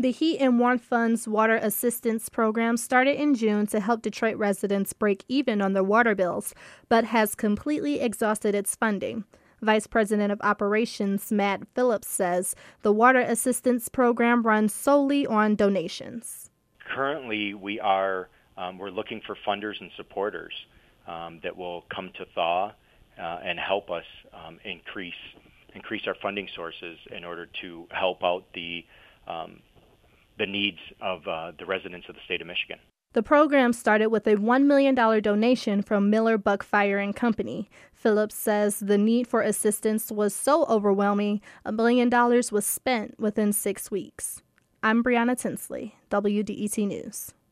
The Heat and Warmth Fund's Water Assistance Program started in June to help Detroit residents break even on their water bills, but has completely exhausted its funding. Vice President of Operations Matt Phillips says the Water Assistance Program runs solely on donations. Currently, we are um, we're looking for funders and supporters um, that will come to THAW uh, and help us um, increase increase our funding sources in order to help out the um, the needs of uh, the residents of the state of Michigan. The program started with a $1 million donation from Miller Buckfire and Company. Phillips says the need for assistance was so overwhelming, a million dollars was spent within six weeks. I'm Brianna Tinsley, WDET News.